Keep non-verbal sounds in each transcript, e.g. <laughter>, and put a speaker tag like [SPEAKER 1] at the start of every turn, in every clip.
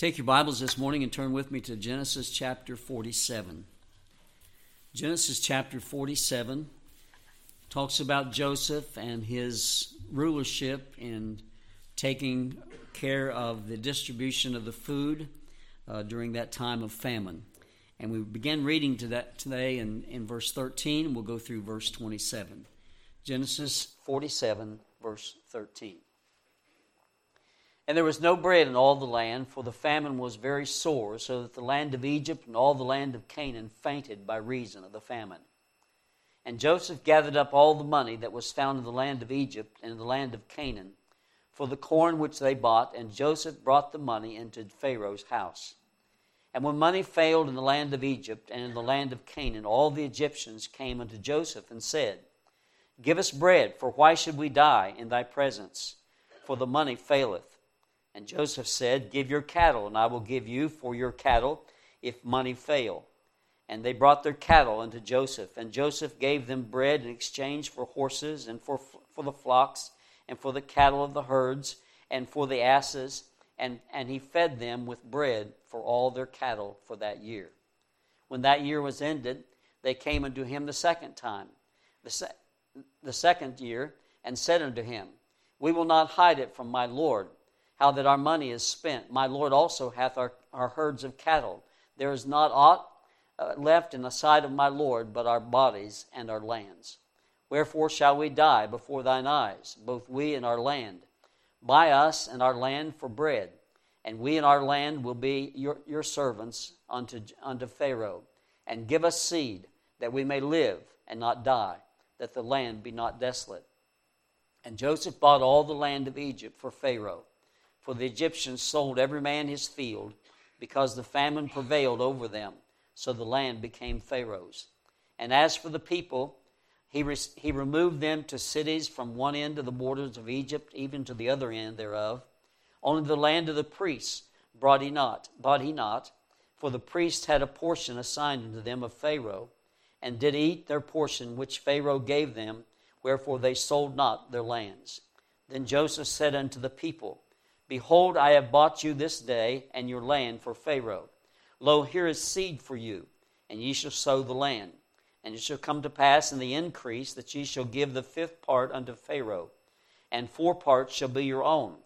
[SPEAKER 1] Take your Bibles this morning and turn with me to Genesis chapter 47. Genesis chapter 47 talks about Joseph and his rulership in taking care of the distribution of the food uh, during that time of famine. And we begin reading to that today in, in verse 13, we'll go through verse 27. Genesis 47, verse 13. And there was no bread in all the land, for the famine was very sore, so that the land of Egypt and all the land of Canaan fainted by reason of the famine. And Joseph gathered up all the money that was found in the land of Egypt and in the land of Canaan for the corn which they bought, and Joseph brought the money into Pharaoh's house. And when money failed in the land of Egypt and in the land of Canaan, all the Egyptians came unto Joseph and said, Give us bread, for why should we die in thy presence? For the money faileth. And Joseph said, Give your cattle, and I will give you for your cattle if money fail. And they brought their cattle unto Joseph, and Joseph gave them bread in exchange for horses, and for, for the flocks, and for the cattle of the herds, and for the asses, and, and he fed them with bread for all their cattle for that year. When that year was ended, they came unto him the second time, the, se- the second year, and said unto him, We will not hide it from my Lord how that our money is spent. My Lord also hath our, our herds of cattle. There is not aught uh, left in the sight of my Lord but our bodies and our lands. Wherefore shall we die before thine eyes, both we and our land? Buy us and our land for bread, and we and our land will be your, your servants unto, unto Pharaoh. And give us seed, that we may live and not die, that the land be not desolate. And Joseph bought all the land of Egypt for Pharaoh for the Egyptians sold every man his field, because the famine prevailed over them. So the land became Pharaoh's. And as for the people, he, re- he removed them to cities from one end of the borders of Egypt, even to the other end thereof. Only the land of the priests brought he not, bought he not, for the priests had a portion assigned unto them of Pharaoh, and did eat their portion which Pharaoh gave them, wherefore they sold not their lands. Then Joseph said unto the people, Behold, I have bought you this day and your land for Pharaoh. Lo, here is seed for you, and ye shall sow the land. And it shall come to pass in the increase that ye shall give the fifth part unto Pharaoh, and four parts shall be your own,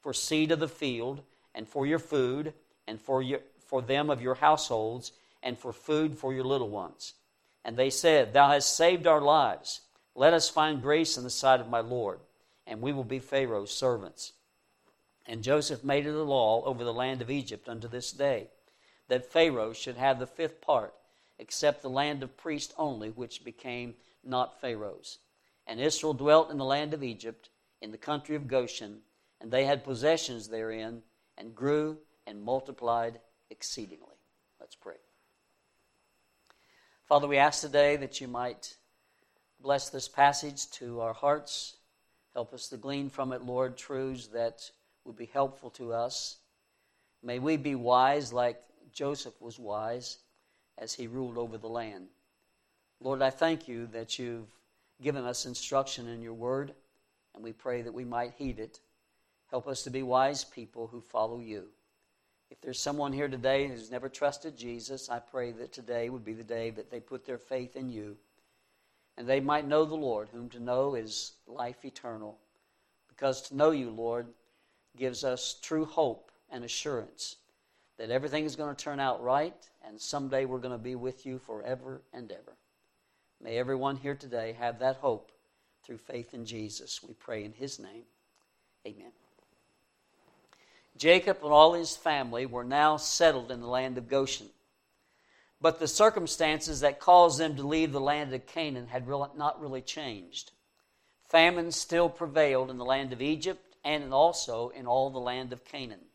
[SPEAKER 1] for seed of the field, and for your food, and for, your, for them of your households, and for food for your little ones. And they said, Thou hast saved our lives. Let us find grace in the sight of my Lord, and we will be Pharaoh's servants. And Joseph made it a law over the land of Egypt unto this day, that Pharaoh should have the fifth part, except the land of priests only, which became not Pharaoh's. And Israel dwelt in the land of Egypt, in the country of Goshen, and they had possessions therein, and grew and multiplied exceedingly. Let's pray. Father, we ask today that you might bless this passage to our hearts. Help us to glean from it, Lord, truths that would be helpful to us. May we be wise like Joseph was wise as he ruled over the land. Lord, I thank you that you've given us instruction in your word, and we pray that we might heed it. Help us to be wise people who follow you. If there's someone here today who's never trusted Jesus, I pray that today would be the day that they put their faith in you and they might know the Lord, whom to know is life eternal. Because to know you, Lord, gives us true hope and assurance that everything is going to turn out right and someday we're going to be with you forever and ever. May everyone here today have that hope through faith in Jesus. We pray in his name. Amen. Jacob and all his family were now settled in the land of Goshen. But the circumstances that caused them to leave the land of Canaan had not really changed. Famine still prevailed in the land of Egypt and also in all the land of Canaan.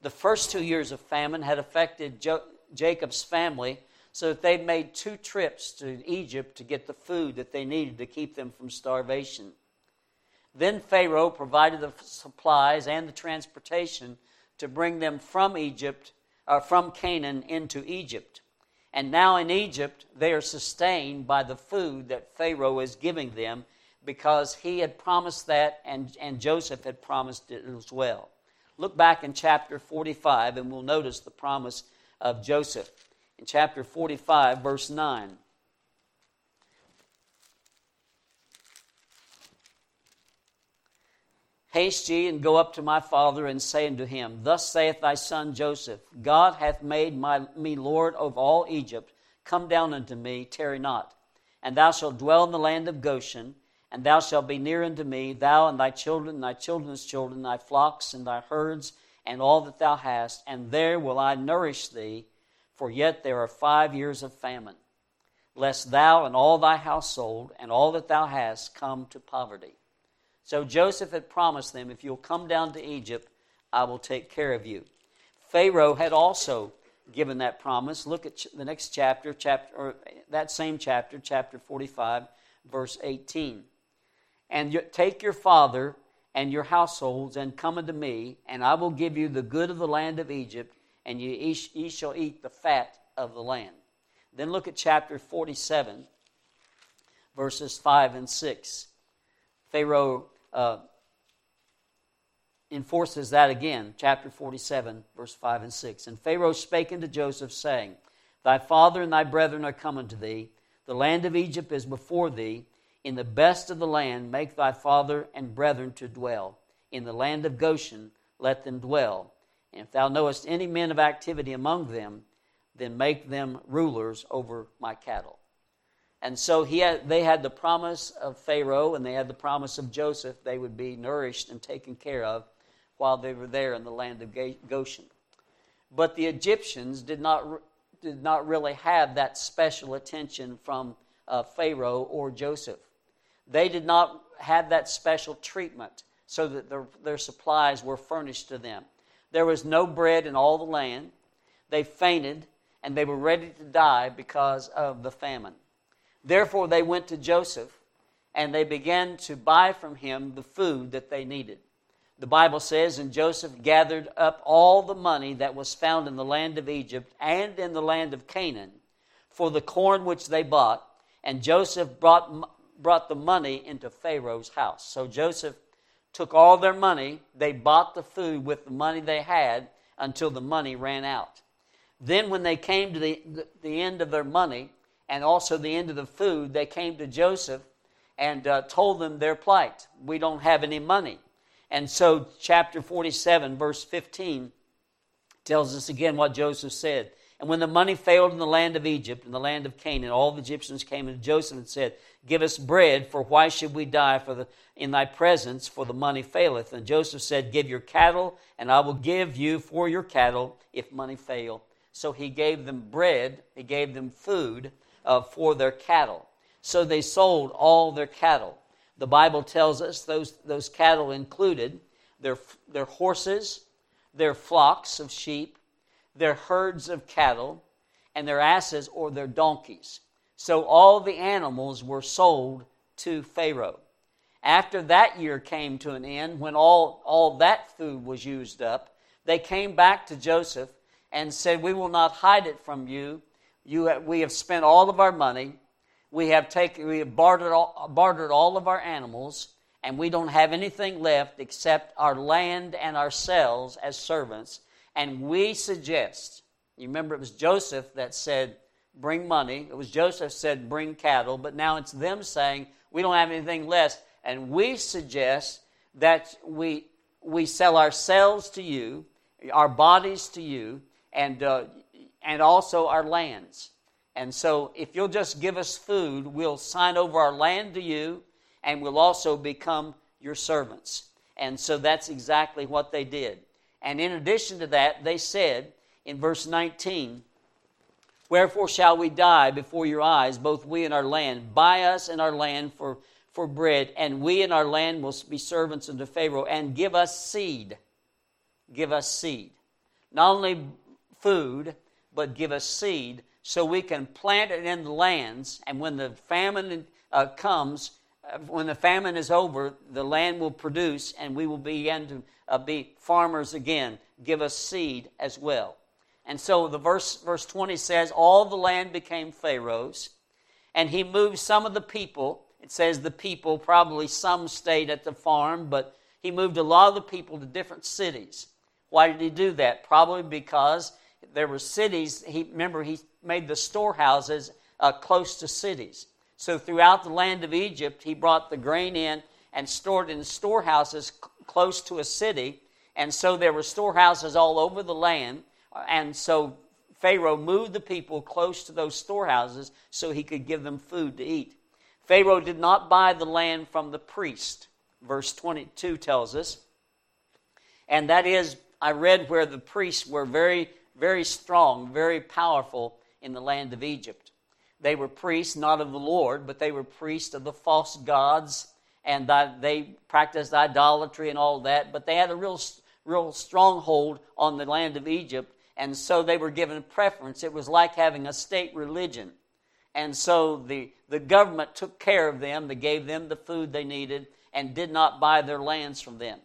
[SPEAKER 1] The first two years of famine had affected jo- Jacob's family so that they made two trips to Egypt to get the food that they needed to keep them from starvation. Then Pharaoh provided the supplies and the transportation to bring them from Egypt, uh, from Canaan into Egypt. And now in Egypt, they are sustained by the food that Pharaoh is giving them because he had promised that and, and Joseph had promised it as well. Look back in chapter 45 and we'll notice the promise of Joseph. In chapter 45, verse 9. Haste ye and go up to my father and say unto him, Thus saith thy son Joseph, God hath made my, me Lord over all Egypt. Come down unto me, tarry not. And thou shalt dwell in the land of Goshen, and thou shalt be near unto me, thou and thy children, and thy children's children, thy flocks and thy herds, and all that thou hast, and there will I nourish thee, for yet there are five years of famine, lest thou and all thy household and all that thou hast come to poverty. So Joseph had promised them, If you'll come down to Egypt, I will take care of you. Pharaoh had also given that promise. Look at the next chapter, chapter or that same chapter, chapter 45, verse 18. And take your father and your households and come unto me, and I will give you the good of the land of Egypt, and ye, ye shall eat the fat of the land. Then look at chapter 47, verses 5 and 6. Pharaoh uh, enforces that again, chapter 47, verse 5 and 6. And Pharaoh spake unto Joseph, saying, Thy father and thy brethren are come unto thee. The land of Egypt is before thee. In the best of the land make thy father and brethren to dwell. In the land of Goshen let them dwell. And if thou knowest any men of activity among them, then make them rulers over my cattle. And so he had, they had the promise of Pharaoh and they had the promise of Joseph. They would be nourished and taken care of while they were there in the land of Goshen. But the Egyptians did not, did not really have that special attention from uh, Pharaoh or Joseph. They did not have that special treatment so that their, their supplies were furnished to them. There was no bread in all the land. They fainted and they were ready to die because of the famine. Therefore, they went to Joseph and they began to buy from him the food that they needed. The Bible says, And Joseph gathered up all the money that was found in the land of Egypt and in the land of Canaan for the corn which they bought, and Joseph brought, brought the money into Pharaoh's house. So Joseph took all their money, they bought the food with the money they had until the money ran out. Then, when they came to the, the, the end of their money, and also the end of the food, they came to Joseph and uh, told them their plight. We don't have any money. And so, chapter 47, verse 15, tells us again what Joseph said. And when the money failed in the land of Egypt, in the land of Canaan, all the Egyptians came to Joseph and said, Give us bread, for why should we die for the, in thy presence, for the money faileth? And Joseph said, Give your cattle, and I will give you for your cattle if money fail. So he gave them bread, he gave them food, uh, for their cattle. So they sold all their cattle. The Bible tells us those, those cattle included their, their horses, their flocks of sheep, their herds of cattle, and their asses or their donkeys. So all the animals were sold to Pharaoh. After that year came to an end, when all, all that food was used up, they came back to Joseph and said, We will not hide it from you you have, we have spent all of our money. We have taken, we have bartered all, bartered all of our animals, and we don't have anything left except our land and ourselves as servants. And we suggest, you remember it was Joseph that said, bring money. It was Joseph said, bring cattle. But now it's them saying, we don't have anything less. And we suggest that we, we sell ourselves to you, our bodies to you, and uh, and also our lands. And so, if you'll just give us food, we'll sign over our land to you, and we'll also become your servants. And so, that's exactly what they did. And in addition to that, they said in verse 19, Wherefore shall we die before your eyes, both we and our land? Buy us and our land for, for bread, and we and our land will be servants unto Pharaoh, and give us seed. Give us seed. Not only food, but give us seed so we can plant it in the lands. And when the famine uh, comes, uh, when the famine is over, the land will produce and we will begin to uh, be farmers again. Give us seed as well. And so the verse, verse 20 says, All the land became Pharaoh's, and he moved some of the people. It says the people, probably some stayed at the farm, but he moved a lot of the people to different cities. Why did he do that? Probably because there were cities. He remember he made the storehouses uh, close to cities. So throughout the land of Egypt, he brought the grain in and stored in storehouses c- close to a city. And so there were storehouses all over the land. And so Pharaoh moved the people close to those storehouses so he could give them food to eat. Pharaoh did not buy the land from the priest, verse 22 tells us. And that is, I read where the priests were very, very strong, very powerful in the land of Egypt. They were priests, not of the Lord, but they were priests of the false gods, and they practiced idolatry and all that. But they had a real, real stronghold on the land of Egypt, and so they were given preference. It was like having a state religion. And so the, the government took care of them, they gave them the food they needed, and did not buy their lands from them.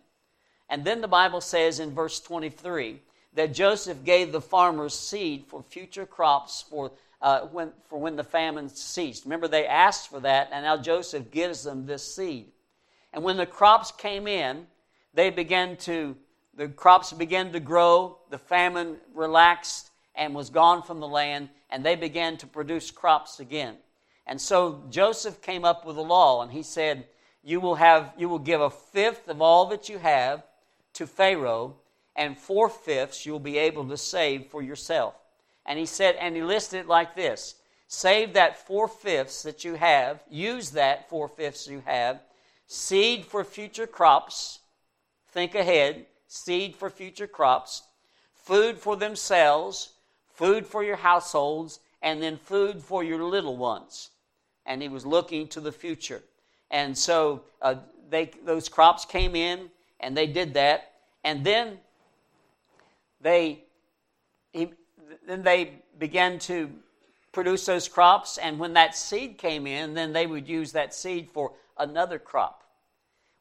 [SPEAKER 1] And then the Bible says in verse 23 that Joseph gave the farmers seed for future crops for, uh, when, for when the famine ceased. Remember, they asked for that, and now Joseph gives them this seed. And when the crops came in, they began to, the crops began to grow, the famine relaxed and was gone from the land, and they began to produce crops again. And so Joseph came up with a law, and he said, You will have, you will give a fifth of all that you have to Pharaoh, and four fifths you'll be able to save for yourself. And he said, and he listed it like this save that four fifths that you have, use that four fifths you have, seed for future crops, think ahead, seed for future crops, food for themselves, food for your households, and then food for your little ones. And he was looking to the future. And so uh, they, those crops came in, and they did that. And then they, he, then they began to produce those crops, and when that seed came in, then they would use that seed for another crop.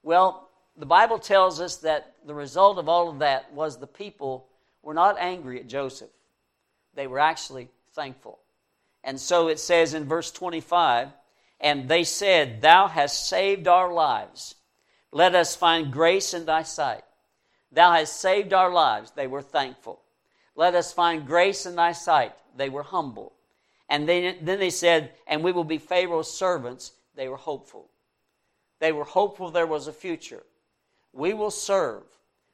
[SPEAKER 1] Well, the Bible tells us that the result of all of that was the people were not angry at Joseph. They were actually thankful. And so it says in verse 25, and they said, Thou hast saved our lives. Let us find grace in thy sight. Thou hast saved our lives. They were thankful. Let us find grace in thy sight. They were humble. And then, then they said, And we will be Pharaoh's servants. They were hopeful. They were hopeful there was a future. We will serve.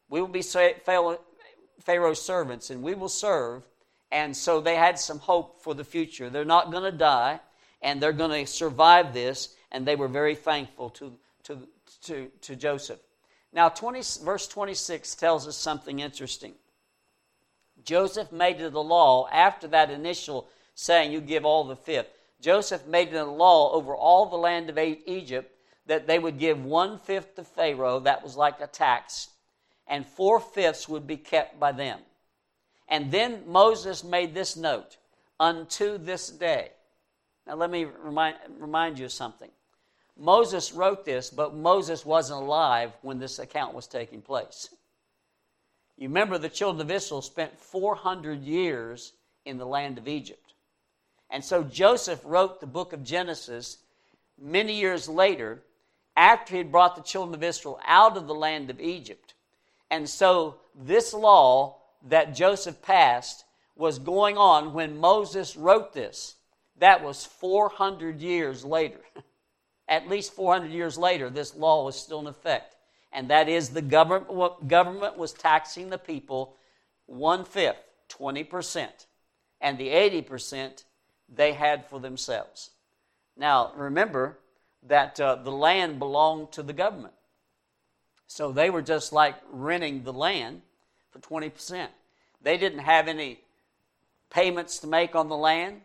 [SPEAKER 1] We will be Pharaoh's servants, and we will serve. And so they had some hope for the future. They're not going to die, and they're going to survive this, and they were very thankful to, to, to, to Joseph. Now, 20, verse 26 tells us something interesting. Joseph made it a law after that initial saying, You give all the fifth. Joseph made it a law over all the land of Egypt that they would give one fifth to Pharaoh, that was like a tax, and four fifths would be kept by them. And then Moses made this note unto this day. Now, let me remind, remind you of something. Moses wrote this, but Moses wasn't alive when this account was taking place. You remember the children of Israel spent 400 years in the land of Egypt. And so Joseph wrote the book of Genesis many years later after he had brought the children of Israel out of the land of Egypt. And so this law that Joseph passed was going on when Moses wrote this. That was 400 years later. <laughs> at least 400 years later, this law was still in effect. And that is the government, government was taxing the people one fifth, 20%. And the 80% they had for themselves. Now, remember that uh, the land belonged to the government. So they were just like renting the land for 20%. They didn't have any payments to make on the land.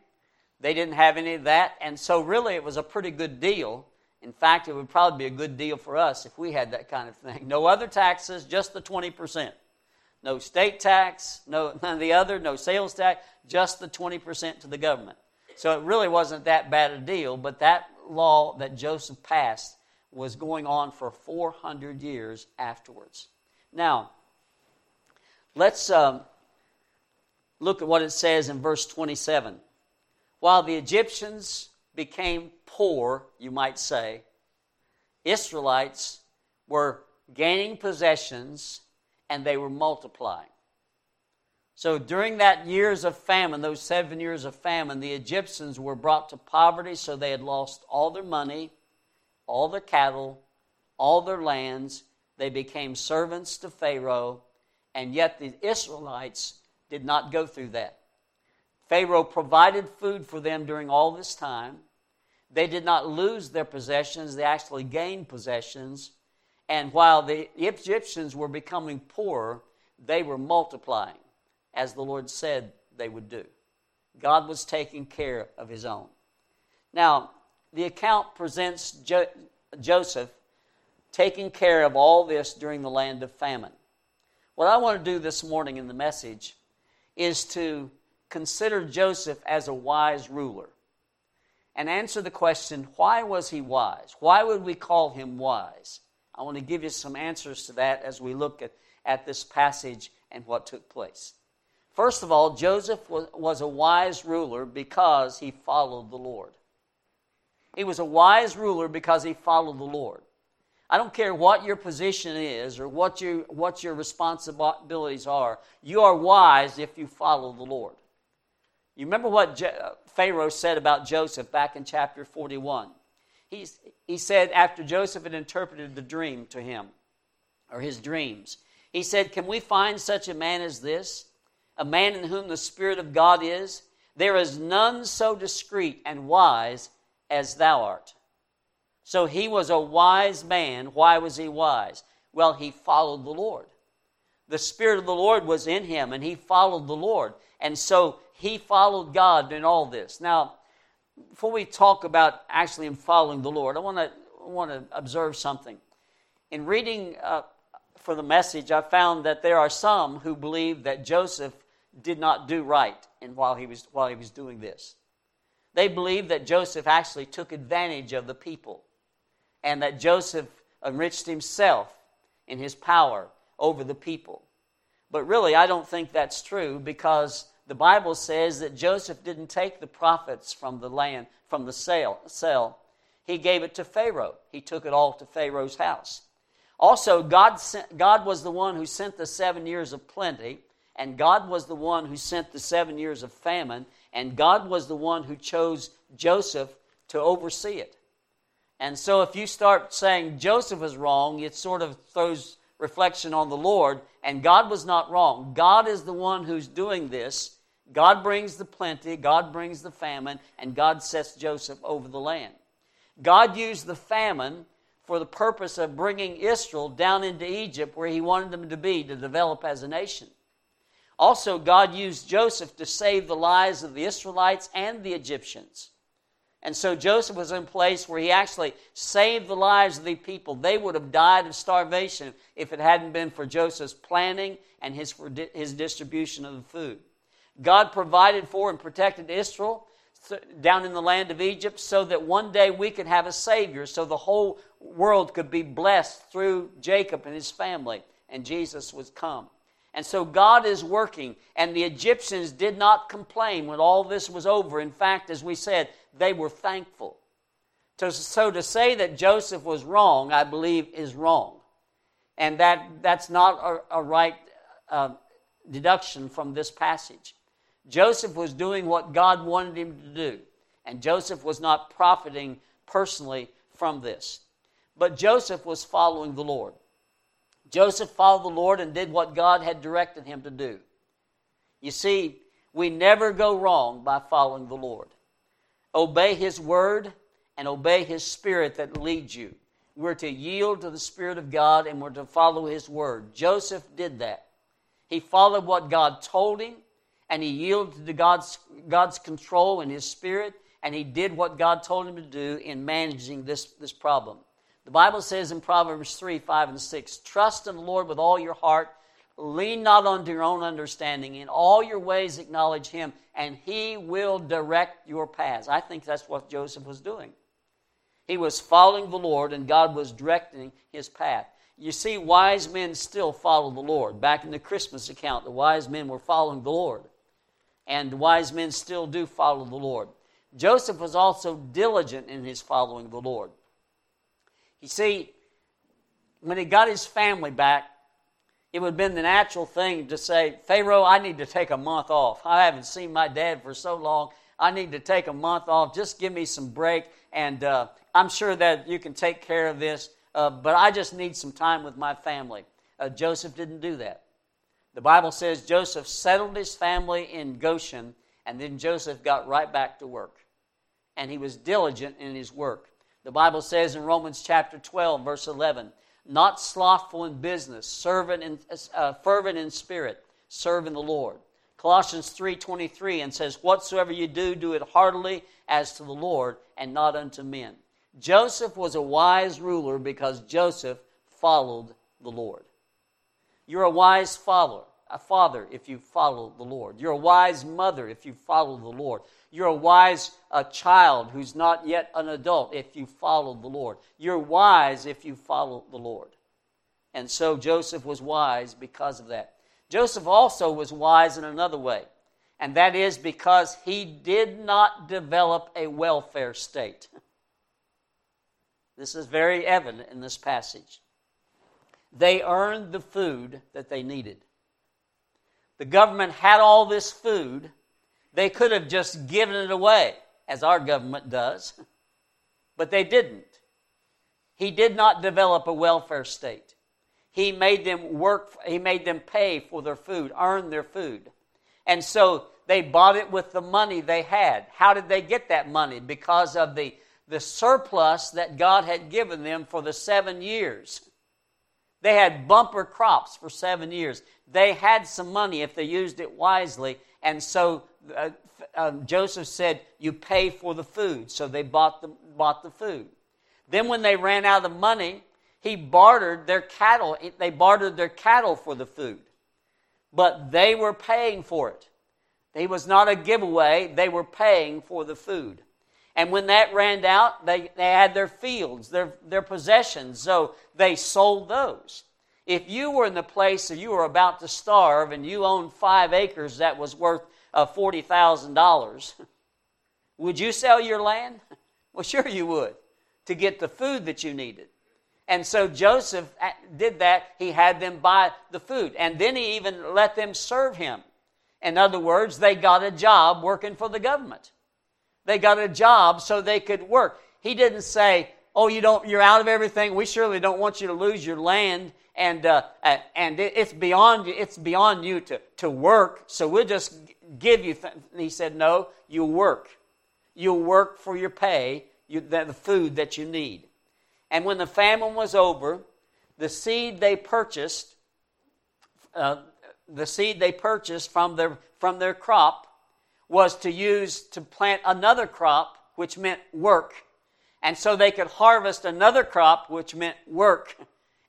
[SPEAKER 1] They didn't have any of that. And so, really, it was a pretty good deal in fact, it would probably be a good deal for us if we had that kind of thing. No other taxes, just the 20%. No state tax, no none of the other, no sales tax, just the 20% to the government. So it really wasn't that bad a deal, but that law that Joseph passed was going on for 400 years afterwards. Now, let's um, look at what it says in verse 27. While the Egyptians became poor, you might say, Israelites were gaining possessions and they were multiplying. So during that years of famine, those seven years of famine, the Egyptians were brought to poverty, so they had lost all their money, all their cattle, all their lands. They became servants to Pharaoh, and yet the Israelites did not go through that. Pharaoh provided food for them during all this time. They did not lose their possessions, they actually gained possessions. And while the Egyptians were becoming poorer, they were multiplying, as the Lord said they would do. God was taking care of his own. Now, the account presents jo- Joseph taking care of all this during the land of famine. What I want to do this morning in the message is to consider Joseph as a wise ruler and answer the question why was he wise? Why would we call him wise? I want to give you some answers to that as we look at, at this passage and what took place. First of all, Joseph was, a wise ruler because he followed the Lord. He was a wise ruler because he followed the Lord. I don't care what your position is or what, you, what your responsibilities are, you are wise if you follow the Lord. You remember what Pharaoh said about Joseph back in chapter 41? He's, he said, after Joseph had interpreted the dream to him, or his dreams, he said, Can we find such a man as this? A man in whom the Spirit of God is? There is none so discreet and wise as thou art. So he was a wise man. Why was he wise? Well, he followed the Lord. The Spirit of the Lord was in him, and he followed the Lord. And so he followed God in all this. Now, before we talk about actually in following the Lord, I want to want to observe something. In reading uh, for the message, I found that there are some who believe that Joseph did not do right in while he was while he was doing this. They believe that Joseph actually took advantage of the people, and that Joseph enriched himself in his power over the people. But really, I don't think that's true because the Bible says that Joseph didn't take the profits from the land, from the sale, sale. He gave it to Pharaoh. He took it all to Pharaoh's house. Also, God, sent, God was the one who sent the seven years of plenty, and God was the one who sent the seven years of famine, and God was the one who chose Joseph to oversee it. And so, if you start saying Joseph is wrong, it sort of throws reflection on the Lord, and God was not wrong. God is the one who's doing this. God brings the plenty, God brings the famine, and God sets Joseph over the land. God used the famine for the purpose of bringing Israel down into Egypt where he wanted them to be to develop as a nation. Also, God used Joseph to save the lives of the Israelites and the Egyptians. And so Joseph was in a place where he actually saved the lives of the people. They would have died of starvation if it hadn't been for Joseph's planning and his, his distribution of the food. God provided for and protected Israel down in the land of Egypt so that one day we could have a Savior, so the whole world could be blessed through Jacob and his family, and Jesus would come. And so God is working, and the Egyptians did not complain when all this was over. In fact, as we said, they were thankful. So to say that Joseph was wrong, I believe, is wrong. And that, that's not a, a right uh, deduction from this passage. Joseph was doing what God wanted him to do, and Joseph was not profiting personally from this. But Joseph was following the Lord. Joseph followed the Lord and did what God had directed him to do. You see, we never go wrong by following the Lord. Obey His word and obey His spirit that leads you. We're to yield to the Spirit of God and we're to follow His word. Joseph did that. He followed what God told him and he yielded to God's, God's control and His spirit and he did what God told him to do in managing this, this problem. The Bible says in Proverbs 3 5 and 6 Trust in the Lord with all your heart, lean not unto your own understanding. In all your ways acknowledge Him, and He will direct your paths. I think that's what Joseph was doing. He was following the Lord, and God was directing his path. You see, wise men still follow the Lord. Back in the Christmas account, the wise men were following the Lord. And wise men still do follow the Lord. Joseph was also diligent in his following the Lord. You see, when he got his family back, it would have been the natural thing to say, Pharaoh, I need to take a month off. I haven't seen my dad for so long. I need to take a month off. Just give me some break, and uh, I'm sure that you can take care of this, uh, but I just need some time with my family. Uh, Joseph didn't do that. The Bible says Joseph settled his family in Goshen, and then Joseph got right back to work. And he was diligent in his work. The Bible says in Romans chapter 12, verse 11, not slothful in business, servant in, uh, fervent in spirit, serving the Lord. Colossians 3:23 and says, "Whatsoever you do, do it heartily as to the Lord and not unto men." Joseph was a wise ruler because Joseph followed the Lord. You're a wise follower, a father if you follow the Lord. You're a wise mother if you follow the Lord. You're a wise uh, child who's not yet an adult if you follow the Lord. You're wise if you follow the Lord. And so Joseph was wise because of that. Joseph also was wise in another way, and that is because he did not develop a welfare state. <laughs> This is very evident in this passage. They earned the food that they needed. The government had all this food they could have just given it away, as our government does, but they didn't. He did not develop a welfare state. He made them work, he made them pay for their food, earn their food. And so they bought it with the money they had. How did they get that money? Because of the, the surplus that God had given them for the seven years. They had bumper crops for seven years. They had some money if they used it wisely. And so uh, um, Joseph said, You pay for the food. So they bought the, bought the food. Then, when they ran out of money, he bartered their cattle. They bartered their cattle for the food. But they were paying for it. It was not a giveaway, they were paying for the food. And when that ran out, they, they had their fields, their, their possessions, so they sold those. If you were in the place that you were about to starve and you owned five acres that was worth uh, of $40,000, <laughs> would you sell your land? <laughs> Well, sure you would to get the food that you needed. And so Joseph uh, did that. He had them buy the food. And then he even let them serve him. In other words, they got a job working for the government. They got a job so they could work. He didn't say, "Oh, you don't. You're out of everything. We surely don't want you to lose your land, and uh, and it's beyond it's beyond you to to work. So we'll just give you. Th-. He said, No, you work. You'll work for your pay, you, the, the food that you need. And when the famine was over, the seed they purchased, uh, the seed they purchased from their, from their crop was to use to plant another crop, which meant work. And so they could harvest another crop, which meant work.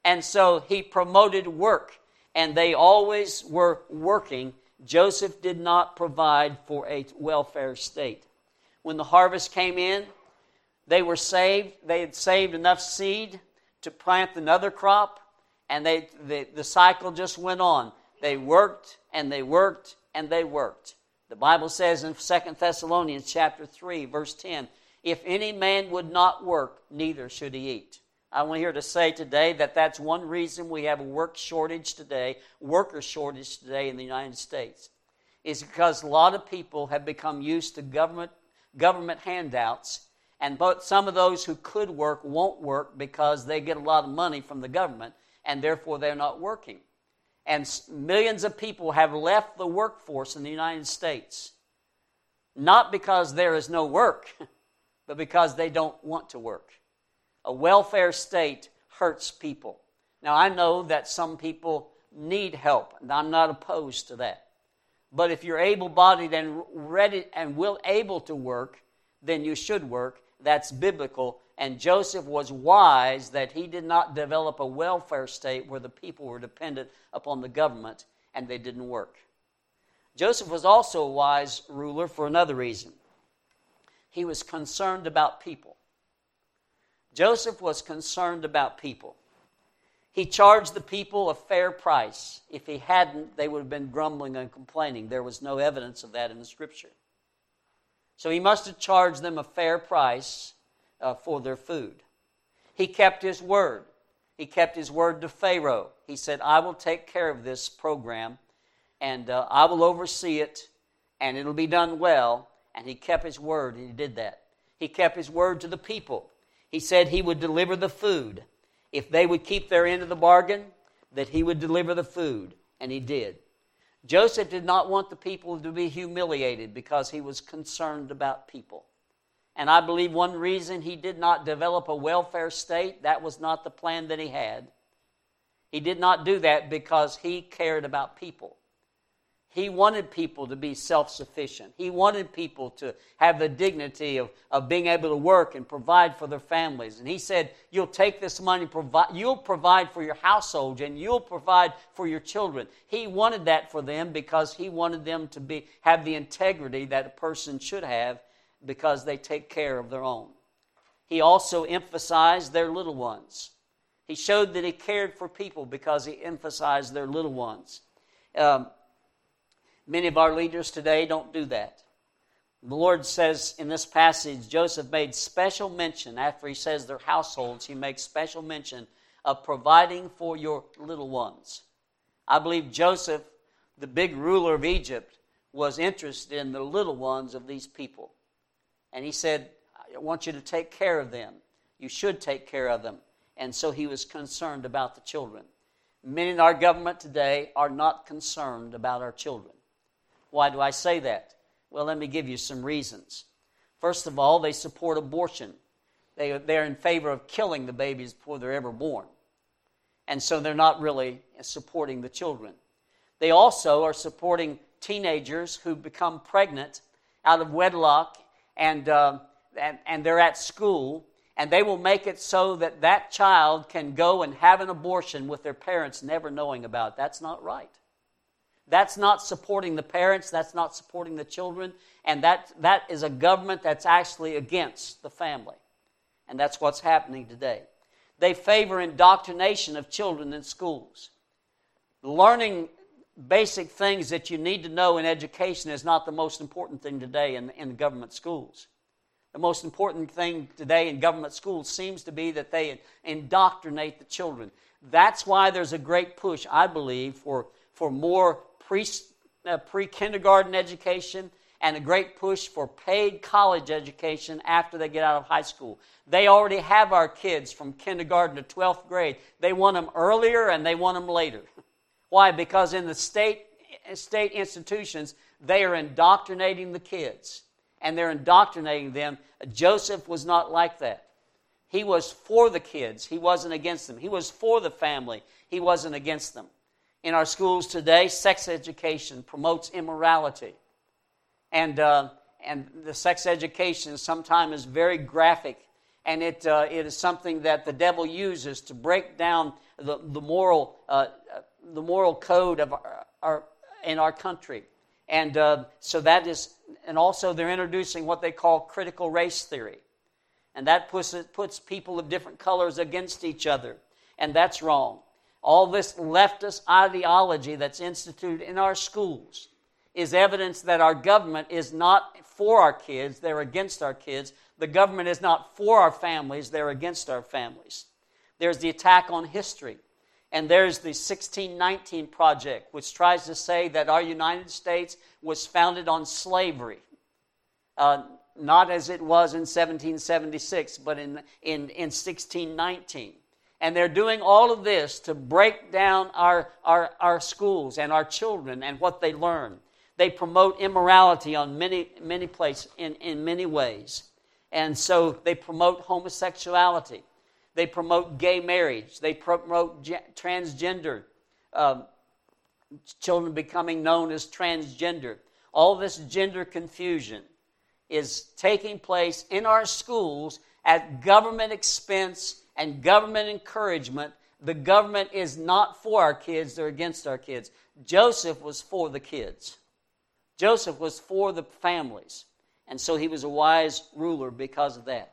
[SPEAKER 1] And so he promoted work. And they always were working Joseph did not provide for a welfare state. When the harvest came in, they were saved. They had saved enough seed to plant another crop, and they, the, the cycle just went on. They worked and they worked and they worked. The Bible says in 2 Thessalonians chapter 3, verse 10, if any man would not work, neither should he eat. I want here to say today that that's one reason we have a work shortage today, worker shortage today in the United States, is because a lot of people have become used to government government handouts, and both some of those who could work won't work because they get a lot of money from the government, and therefore they're not working. And millions of people have left the workforce in the United States, not because there is no work, <laughs> but because they don't want to work. A welfare state hurts people. Now, I know that some people need help, and I'm not opposed to that. But if you're able bodied and ready and will able to work, then you should work. That's biblical. And Joseph was wise that he did not develop a welfare state where the people were dependent upon the government and they didn't work. Joseph was also a wise ruler for another reason. He was concerned about people. Joseph was concerned about people. He charged the people a fair price. If he hadn't, they would have been grumbling and complaining. There was no evidence of that in the scripture. So he must have charged them a fair price uh, for their food. He kept his word. He kept his word to Pharaoh. He said, I will take care of this program and uh, I will oversee it and it'll be done well. And he kept his word and he did that. He kept his word to the people. He said he would deliver the food. If they would keep their end of the bargain, that he would deliver the food. And he did. Joseph did not want the people to be humiliated because he was concerned about people. And I believe one reason he did not develop a welfare state, that was not the plan that he had. He did not do that because he cared about people. He wanted people to be self sufficient. He wanted people to have the dignity of, of being able to work and provide for their families. And he said, You'll take this money, provide, you'll provide for your household and you'll provide for your children. He wanted that for them because he wanted them to be, have the integrity that a person should have because they take care of their own. He also emphasized their little ones. He showed that he cared for people because he emphasized their little ones. Um, Many of our leaders today don't do that. The Lord says in this passage, Joseph made special mention, after he says their households, he makes special mention of providing for your little ones. I believe Joseph, the big ruler of Egypt, was interested in the little ones of these people. And he said, I want you to take care of them. You should take care of them. And so he was concerned about the children. Many in our government today are not concerned about our children. Why do I say that? Well, let me give you some reasons. First of all, they support abortion. They, they're in favor of killing the babies before they're ever born. And so they're not really supporting the children. They also are supporting teenagers who become pregnant out of wedlock and, uh, and, and they're at school, and they will make it so that that child can go and have an abortion with their parents never knowing about it. That's not right. That's not supporting the parents, that's not supporting the children, and that, that is a government that's actually against the family. And that's what's happening today. They favor indoctrination of children in schools. Learning basic things that you need to know in education is not the most important thing today in, in government schools. The most important thing today in government schools seems to be that they indoctrinate the children. That's why there's a great push, I believe, for, for more pre, uh, kindergarten education and a great push for paid college education after they get out of high school. They already have our kids from kindergarten to 12th grade. They want them earlier and they want them later. <laughs> Why? Because in the state, state institutions, they are indoctrinating the kids and they're indoctrinating them. Joseph was not like that. He was for the kids, he wasn't against them. He was for the family, he wasn't against them in our schools today, sex education promotes immorality. And, uh, and the sex education sometimes is very graphic, and it, uh, it is something that the devil uses to break down the, the, moral, uh, the moral code of our, our, in our country. And uh, so that is, and also they're introducing what they call critical race theory. And that puts, puts people of different colors against each other. And that's wrong all this leftist ideology that's instituted in our schools is evidence that our government is not for our kids, they're against our kids. The government is not for our families, they're against our families. There's the attack on history. And there's the 1619 Project, which tries to say that our United States was founded on slavery. Uh, not as it was in 1776, but in, in, in 1619. And they're doing all of this to break down our, our, our schools and our children and what they learn. They promote immorality on many, many places, in, in many ways. And so they promote homosexuality. They promote gay marriage. They promote transgender uh, children becoming known as transgender. All this gender confusion is taking place in our schools at government expense and government encouragement, the government is not for our kids, they're against our kids. Joseph was for the kids. Joseph was for the families. And so he was a wise ruler because of that.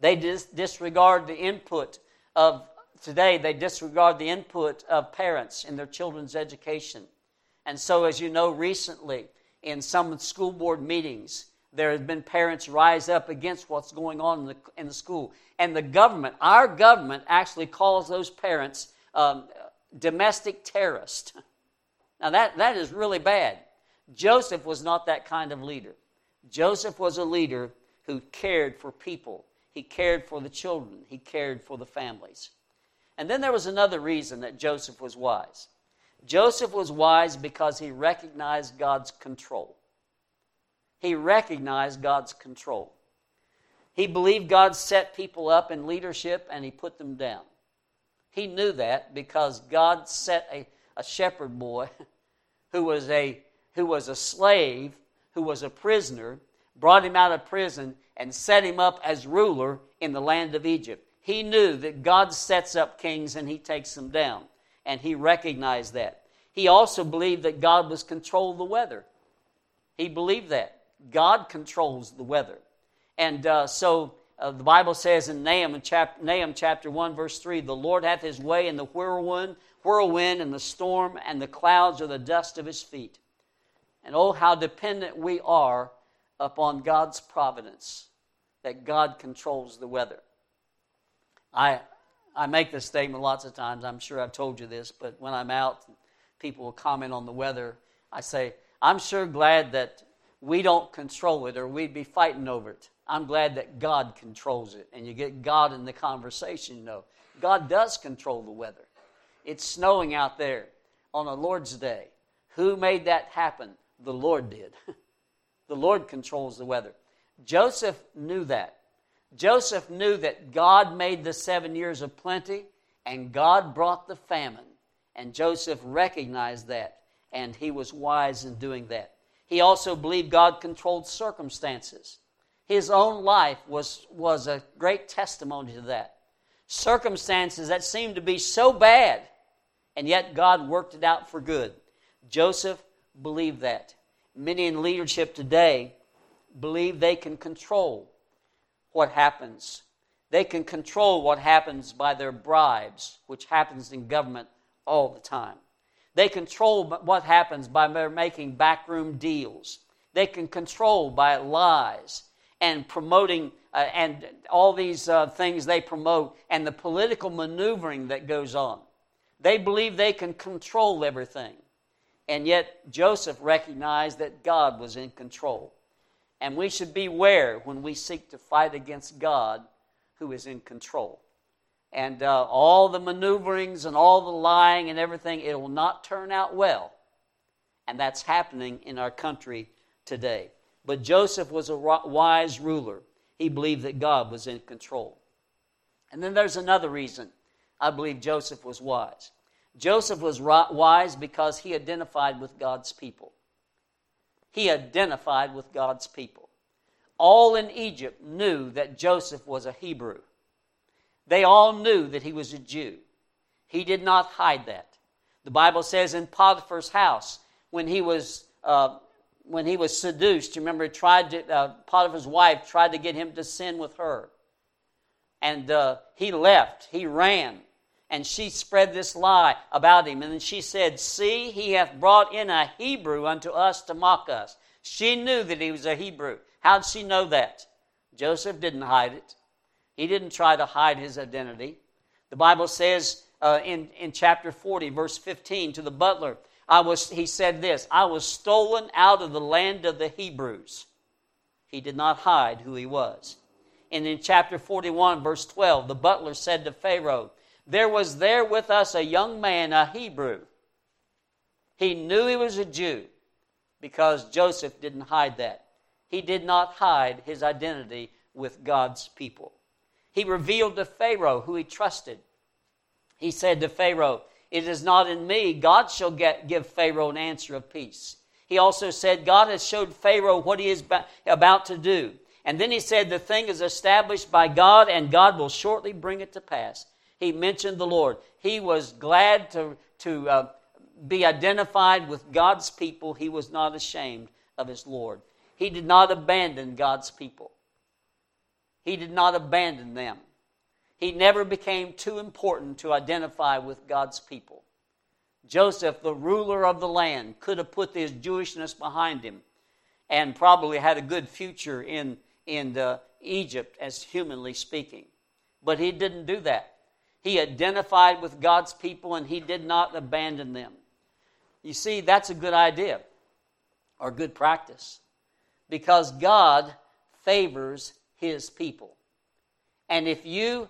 [SPEAKER 1] They dis- disregard the input of today, they disregard the input of parents in their children's education. And so, as you know, recently in some school board meetings, There have been parents rise up against what's going on in the, in the school. And the government, our government, actually calls those parents um, domestic terrorists. <laughs> Now, that, that is really bad. Joseph was not that kind of leader. Joseph was a leader who cared for people, he cared for the children, he cared for the families. And then there was another reason that Joseph was wise. Joseph was wise because he recognized God's control. He recognized God's control. He believed God set people up in leadership and he put them down. He knew that because God set a, a shepherd boy <laughs> who was a, who was a slave, who was a prisoner, brought him out of prison, and set him up as ruler in the land of Egypt. He knew that God sets up kings and he takes them down, and he recognized that. He also believed that God was control the weather. He believed that. God controls the weather. And uh, so uh, the Bible says in Nahum, chap- Nahum chapter 1, verse 3 The Lord hath his way in the whirlwind, whirlwind and the storm, and the clouds are the dust of his feet. And oh, how dependent we are upon God's providence, that God controls the weather. I, I make this statement lots of times. I'm sure I've told you this, but when I'm out, people will comment on the weather. I say, I'm sure glad that we don't control it or we'd be fighting over it. I'm glad that God controls it. And you get God in the conversation, you know. God does control the weather. It's snowing out there on a Lord's day. Who made that happen? The Lord did. <laughs> the Lord controls the weather. Joseph knew that. Joseph knew that God made the seven years of plenty and God brought the famine. And Joseph recognized that, and he was wise in doing that. He also believed God controlled circumstances. His own life was, was a great testimony to that. Circumstances that seemed to be so bad, and yet God worked it out for good. Joseph believed that. Many in leadership today believe they can control what happens. They can control what happens by their bribes, which happens in government all the time. They control what happens by making backroom deals. They can control by lies and promoting uh, and all these uh, things they promote and the political maneuvering that goes on. They believe they can control everything. And yet, Joseph recognized that God was in control. And we should beware when we seek to fight against God who is in control and uh, all the maneuverings and all the lying and everything, it will not turn out well. And that's happening in our country today. But Joseph was a wise ruler. He believed that God was in control. And then there's another reason I believe Joseph was wise. Joseph was wise because he identified with God's people. He identified with God's people. All in Egypt knew that Joseph was a Hebrew. They all knew that he was a Jew. He did not hide that. The Bible says in Potiphar's house, when he was uh, when he was seduced, you remember, tried to, uh, Potiphar's wife tried to get him to sin with her, and uh, he left. He ran, and she spread this lie about him. And then she said, "See, he hath brought in a Hebrew unto us to mock us." She knew that he was a Hebrew. How did she know that? Joseph didn't hide it. He didn't try to hide his identity. The Bible says uh, in, in chapter 40, verse 15, to the butler, I was, he said this I was stolen out of the land of the Hebrews. He did not hide who he was. And in chapter 41, verse 12, the butler said to Pharaoh, There was there with us a young man, a Hebrew. He knew he was a Jew because Joseph didn't hide that. He did not hide his identity with God's people. He revealed to Pharaoh who he trusted. He said to Pharaoh, It is not in me. God shall get, give Pharaoh an answer of peace. He also said, God has showed Pharaoh what he is about to do. And then he said, The thing is established by God, and God will shortly bring it to pass. He mentioned the Lord. He was glad to, to uh, be identified with God's people. He was not ashamed of his Lord. He did not abandon God's people. He did not abandon them. He never became too important to identify with God's people. Joseph, the ruler of the land, could have put his Jewishness behind him and probably had a good future in, in uh, Egypt, as humanly speaking. But he didn't do that. He identified with God's people and he did not abandon them. You see, that's a good idea or good practice because God favors his people. And if you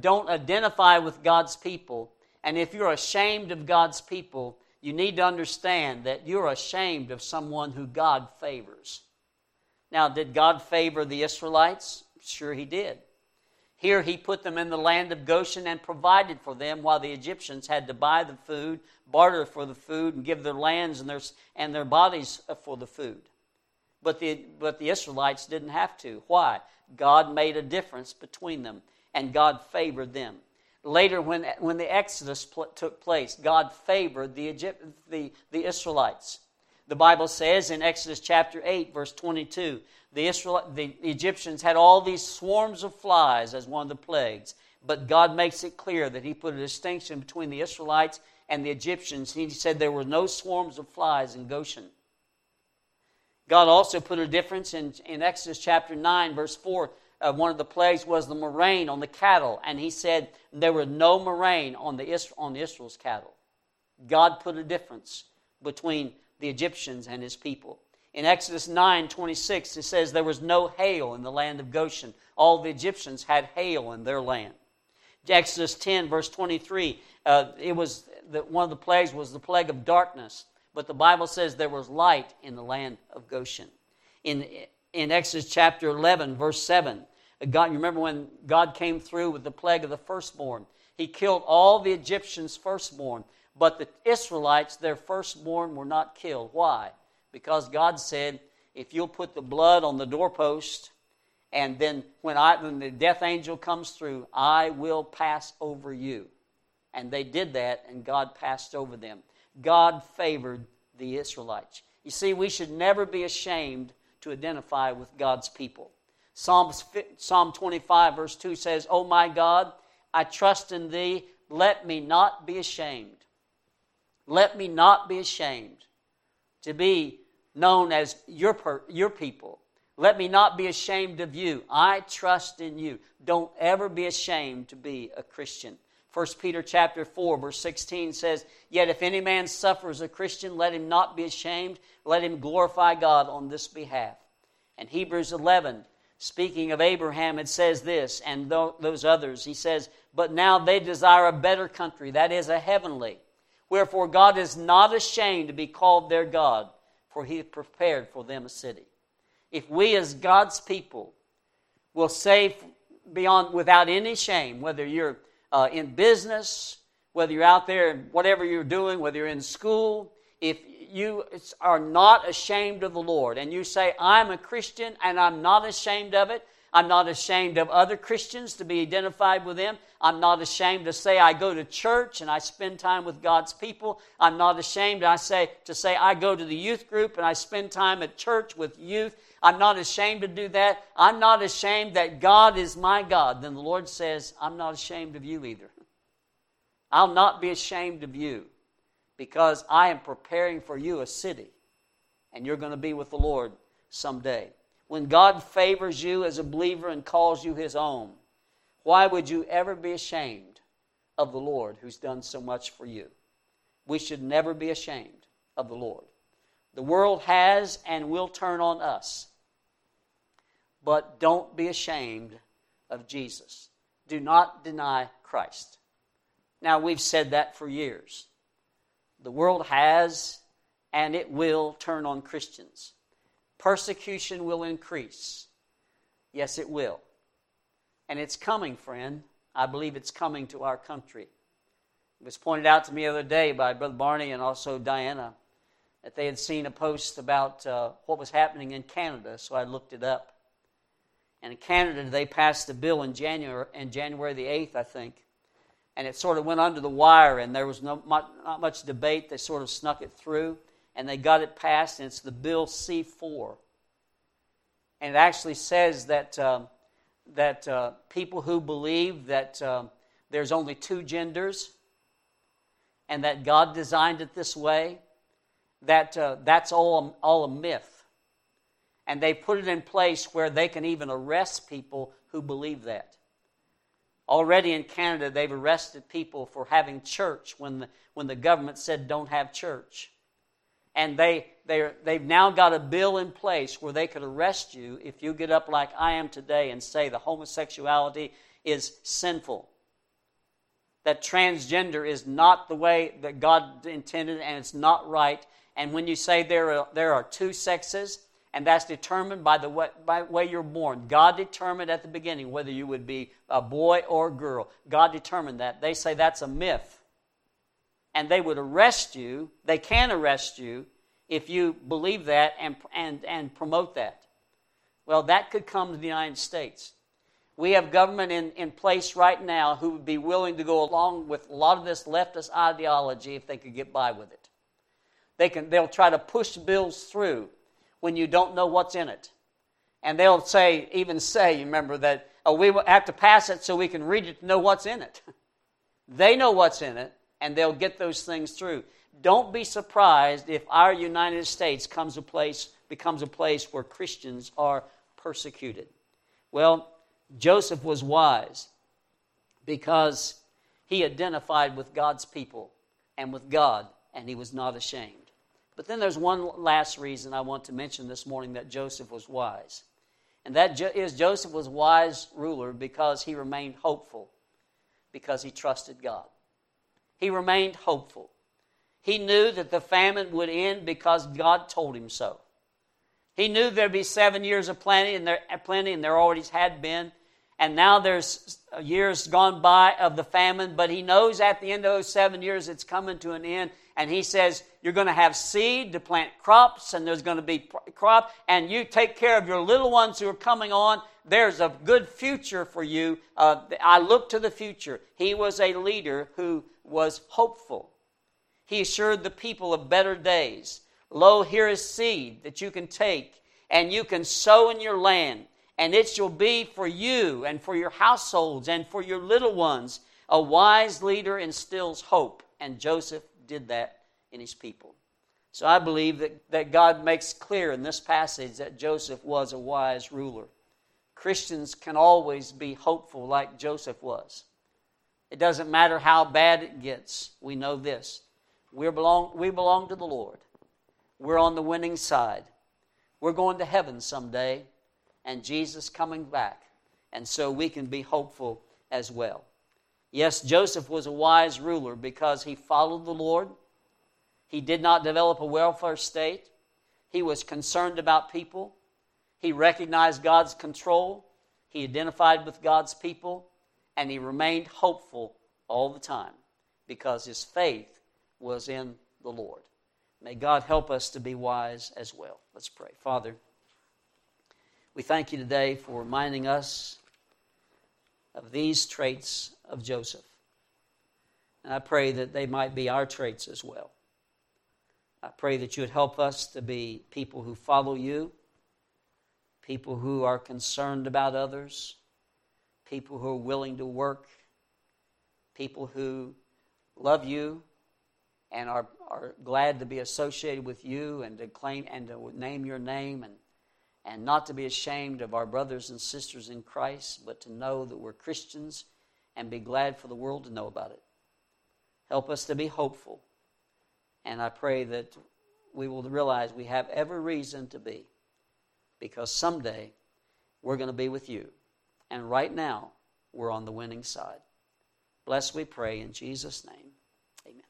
[SPEAKER 1] don't identify with God's people, and if you're ashamed of God's people, you need to understand that you're ashamed of someone who God favors. Now, did God favor the Israelites? Sure, He did. Here, He put them in the land of Goshen and provided for them while the Egyptians had to buy the food, barter for the food, and give their lands and their, and their bodies for the food. But the, but the Israelites didn't have to. Why? God made a difference between them, and God favored them. Later, when, when the Exodus pl- took place, God favored the, Egypt, the, the Israelites. The Bible says in Exodus chapter 8, verse 22, the, Israel, the Egyptians had all these swarms of flies as one of the plagues. But God makes it clear that He put a distinction between the Israelites and the Egyptians. He said there were no swarms of flies in Goshen. God also put a difference in, in Exodus chapter 9, verse 4 uh, one of the plagues was the murrain on the cattle, and he said there was no murrain on the on Israel's cattle. God put a difference between the Egyptians and his people. In Exodus 9 26, it says there was no hail in the land of Goshen. All the Egyptians had hail in their land. Exodus 10, verse 23, uh, it was the, one of the plagues was the plague of darkness, but the Bible says there was light in the land of Goshen. In, in Exodus chapter 11, verse 7, God, you remember when God came through with the plague of the firstborn? He killed all the Egyptians' firstborn, but the Israelites, their firstborn, were not killed. Why? Because God said, if you'll put the blood on the doorpost, and then when, I, when the death angel comes through, I will pass over you. And they did that, and God passed over them. God favored the Israelites. You see, we should never be ashamed to identify with God's people. Psalms, Psalm 25, verse 2 says, Oh my God, I trust in thee. Let me not be ashamed. Let me not be ashamed to be known as your, per, your people. Let me not be ashamed of you. I trust in you. Don't ever be ashamed to be a Christian. 1 Peter chapter 4 verse 16 says, "Yet if any man suffers a Christian, let him not be ashamed, let him glorify God on this behalf." And Hebrews 11 speaking of Abraham, it says this, and those others. He says, But now they desire a better country, that is, a heavenly. Wherefore God is not ashamed to be called their God, for he prepared for them a city. If we, as God's people, will say beyond, without any shame, whether you're uh, in business, whether you're out there, and whatever you're doing, whether you're in school, if you are not ashamed of the Lord and you say, I'm a Christian and I'm not ashamed of it, I'm not ashamed of other Christians to be identified with them. I'm not ashamed to say I go to church and I spend time with God's people. I'm not ashamed I say, to say I go to the youth group and I spend time at church with youth. I'm not ashamed to do that. I'm not ashamed that God is my God. Then the Lord says, I'm not ashamed of you either. I'll not be ashamed of you because I am preparing for you a city, and you're going to be with the Lord someday. When God favors you as a believer and calls you his own, why would you ever be ashamed of the Lord who's done so much for you? We should never be ashamed of the Lord. The world has and will turn on us. But don't be ashamed of Jesus. Do not deny Christ. Now, we've said that for years. The world has and it will turn on Christians. Persecution will increase. Yes, it will. And it's coming, friend. I believe it's coming to our country. It was pointed out to me the other day by Brother Barney and also Diana that they had seen a post about uh, what was happening in Canada, so I looked it up. And in Canada, they passed a bill in January, in January the 8th, I think, and it sort of went under the wire, and there was no, not much debate. They sort of snuck it through, and they got it passed, and it's the Bill C 4. And it actually says that, um, that uh, people who believe that um, there's only two genders and that God designed it this way, that uh, that's all, all a myth. And they put it in place where they can even arrest people who believe that. Already in Canada, they've arrested people for having church when the, when the government said don't have church. And they, they they've now got a bill in place where they could arrest you if you get up like I am today and say the homosexuality is sinful. That transgender is not the way that God intended and it's not right. And when you say there are, there are two sexes, and that's determined by the way, by way you're born. God determined at the beginning whether you would be a boy or a girl. God determined that. They say that's a myth. And they would arrest you. They can arrest you if you believe that and, and, and promote that. Well, that could come to the United States. We have government in, in place right now who would be willing to go along with a lot of this leftist ideology if they could get by with it. They can, they'll try to push bills through when you don't know what's in it. And they'll say, even say, you remember that, oh, we have to pass it so we can read it to know what's in it. <laughs> they know what's in it, and they'll get those things through. Don't be surprised if our United States comes a place, becomes a place where Christians are persecuted. Well, Joseph was wise because he identified with God's people and with God, and he was not ashamed. But then there's one last reason I want to mention this morning that Joseph was wise. And that is Joseph was wise ruler because he remained hopeful, because he trusted God. He remained hopeful. He knew that the famine would end because God told him so. He knew there'd be seven years of plenty, and there plenty, and there always had been. And now there's years gone by of the famine, but he knows at the end of those seven years it's coming to an end, and he says, You're going to have seed to plant crops, and there's going to be crop, and you take care of your little ones who are coming on. There's a good future for you. Uh, I look to the future. He was a leader who was hopeful. He assured the people of better days. Lo, here is seed that you can take, and you can sow in your land, and it shall be for you and for your households and for your little ones. A wise leader instills hope, and Joseph did that in his people. So I believe that, that God makes clear in this passage that Joseph was a wise ruler. Christians can always be hopeful like Joseph was. It doesn't matter how bad it gets. We know this. We belong, we belong to the Lord. We're on the winning side. We're going to heaven someday, and Jesus coming back. And so we can be hopeful as well. Yes, Joseph was a wise ruler because he followed the Lord. He did not develop a welfare state. He was concerned about people. He recognized God's control. He identified with God's people. And he remained hopeful all the time because his faith was in the Lord. May God help us to be wise as well. Let's pray. Father, we thank you today for reminding us of these traits of Joseph. And I pray that they might be our traits as well. I pray that you would help us to be people who follow you, people who are concerned about others, people who are willing to work, people who love you and are, are glad to be associated with you and to claim and to name your name and and not to be ashamed of our brothers and sisters in Christ, but to know that we're Christians and be glad for the world to know about it. Help us to be hopeful. And I pray that we will realize we have every reason to be because someday we're going to be with you. And right now, we're on the winning side. Bless, we pray, in Jesus' name.